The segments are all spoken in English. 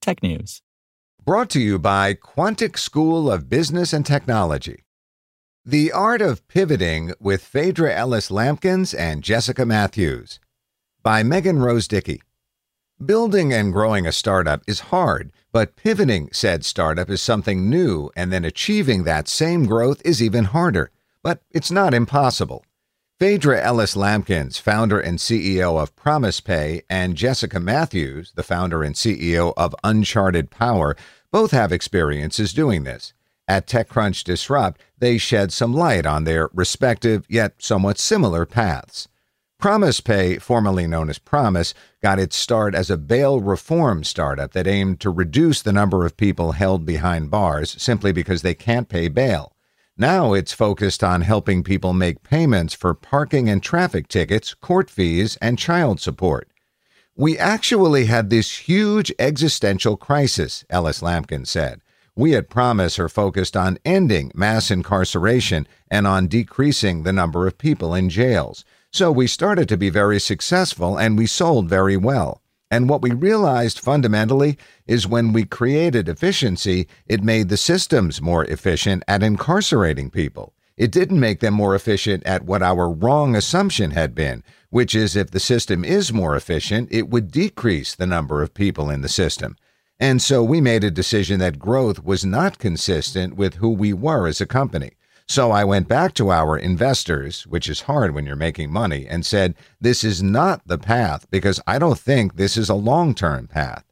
technews. Brought to you by Quantic School of Business and Technology. The Art of Pivoting with Phaedra Ellis Lamkins and Jessica Matthews. By Megan Rose Dickey. Building and growing a startup is hard, but pivoting said startup is something new, and then achieving that same growth is even harder. But it's not impossible. Phaedra Ellis Lamkins, founder and CEO of PromisePay, and Jessica Matthews, the founder and CEO of Uncharted Power, both have experiences doing this. At TechCrunch Disrupt, they shed some light on their respective yet somewhat similar paths. PromisePay, formerly known as Promise, got its start as a bail reform startup that aimed to reduce the number of people held behind bars simply because they can't pay bail. Now it's focused on helping people make payments for parking and traffic tickets, court fees, and child support. We actually had this huge existential crisis, Ellis Lamkin said. We at Promise are focused on ending mass incarceration and on decreasing the number of people in jails. So we started to be very successful and we sold very well. And what we realized fundamentally is when we created efficiency, it made the systems more efficient at incarcerating people. It didn't make them more efficient at what our wrong assumption had been, which is if the system is more efficient, it would decrease the number of people in the system. And so we made a decision that growth was not consistent with who we were as a company. So I went back to our investors, which is hard when you're making money, and said, This is not the path because I don't think this is a long term path.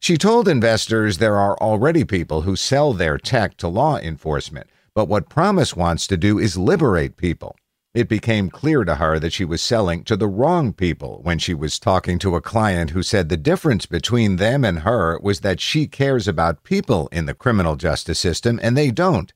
She told investors there are already people who sell their tech to law enforcement, but what Promise wants to do is liberate people. It became clear to her that she was selling to the wrong people when she was talking to a client who said the difference between them and her was that she cares about people in the criminal justice system and they don't.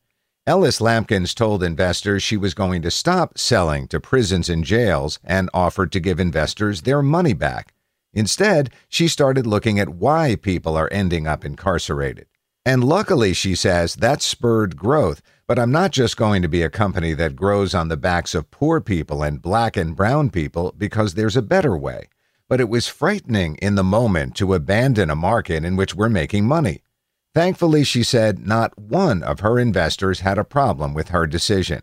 Ellis Lamkins told investors she was going to stop selling to prisons and jails and offered to give investors their money back. Instead, she started looking at why people are ending up incarcerated. And luckily, she says, that spurred growth. But I'm not just going to be a company that grows on the backs of poor people and black and brown people because there's a better way. But it was frightening in the moment to abandon a market in which we're making money. Thankfully, she said not one of her investors had a problem with her decision.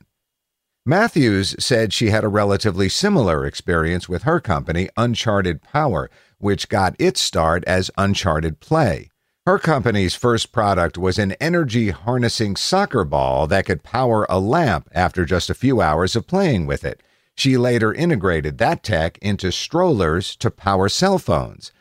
Matthews said she had a relatively similar experience with her company, Uncharted Power, which got its start as Uncharted Play. Her company's first product was an energy harnessing soccer ball that could power a lamp after just a few hours of playing with it. She later integrated that tech into strollers to power cell phones.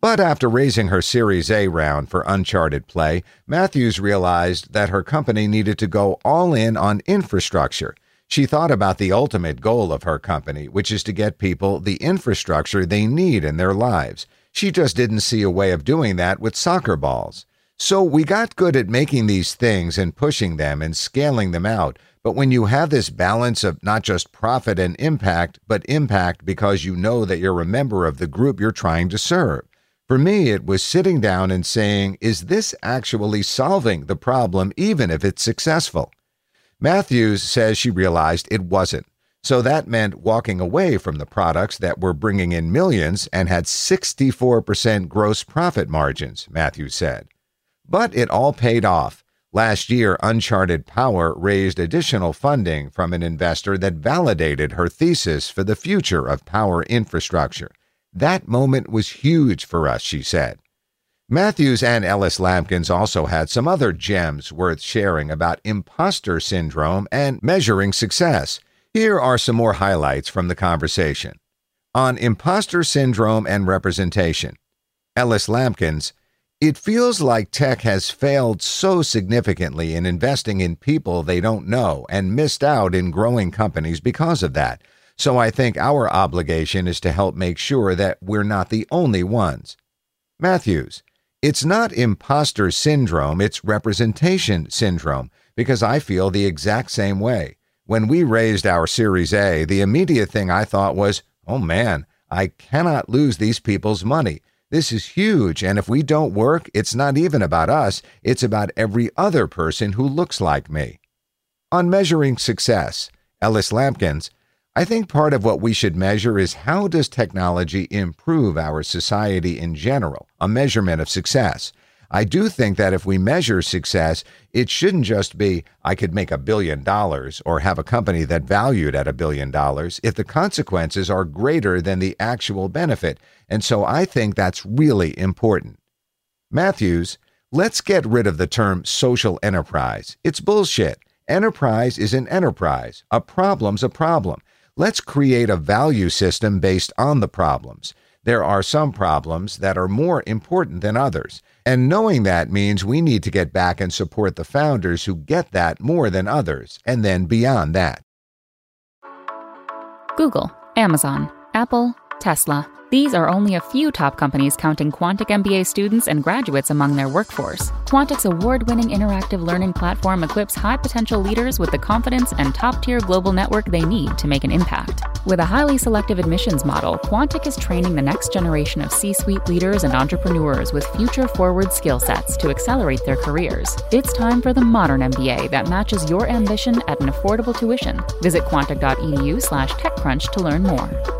But after raising her Series A round for Uncharted Play, Matthews realized that her company needed to go all in on infrastructure. She thought about the ultimate goal of her company, which is to get people the infrastructure they need in their lives. She just didn't see a way of doing that with soccer balls. So we got good at making these things and pushing them and scaling them out. But when you have this balance of not just profit and impact, but impact because you know that you're a member of the group you're trying to serve, for me, it was sitting down and saying, is this actually solving the problem, even if it's successful? Matthews says she realized it wasn't. So that meant walking away from the products that were bringing in millions and had 64% gross profit margins, Matthews said. But it all paid off. Last year, Uncharted Power raised additional funding from an investor that validated her thesis for the future of power infrastructure. That moment was huge for us, she said. Matthews and Ellis Lamkins also had some other gems worth sharing about imposter syndrome and measuring success. Here are some more highlights from the conversation. On imposter syndrome and representation. Ellis Lamkins, it feels like tech has failed so significantly in investing in people they don't know and missed out in growing companies because of that. So I think our obligation is to help make sure that we're not the only ones. Matthews, it's not imposter syndrome, it's representation syndrome, because I feel the exact same way. When we raised our Series A, the immediate thing I thought was, oh man, I cannot lose these people's money. This is huge, and if we don't work, it's not even about us, it's about every other person who looks like me. On measuring success, Ellis Lamkins, I think part of what we should measure is how does technology improve our society in general, a measurement of success. I do think that if we measure success, it shouldn't just be I could make a billion dollars or have a company that valued at a billion dollars if the consequences are greater than the actual benefit. And so I think that's really important. Matthews, let's get rid of the term social enterprise. It's bullshit. Enterprise is an enterprise. A problem's a problem. Let's create a value system based on the problems. There are some problems that are more important than others. And knowing that means we need to get back and support the founders who get that more than others, and then beyond that. Google, Amazon, Apple, Tesla. These are only a few top companies counting Quantic MBA students and graduates among their workforce. Quantic's award winning interactive learning platform equips high potential leaders with the confidence and top tier global network they need to make an impact. With a highly selective admissions model, Quantic is training the next generation of C suite leaders and entrepreneurs with future forward skill sets to accelerate their careers. It's time for the modern MBA that matches your ambition at an affordable tuition. Visit quantic.edu slash techcrunch to learn more.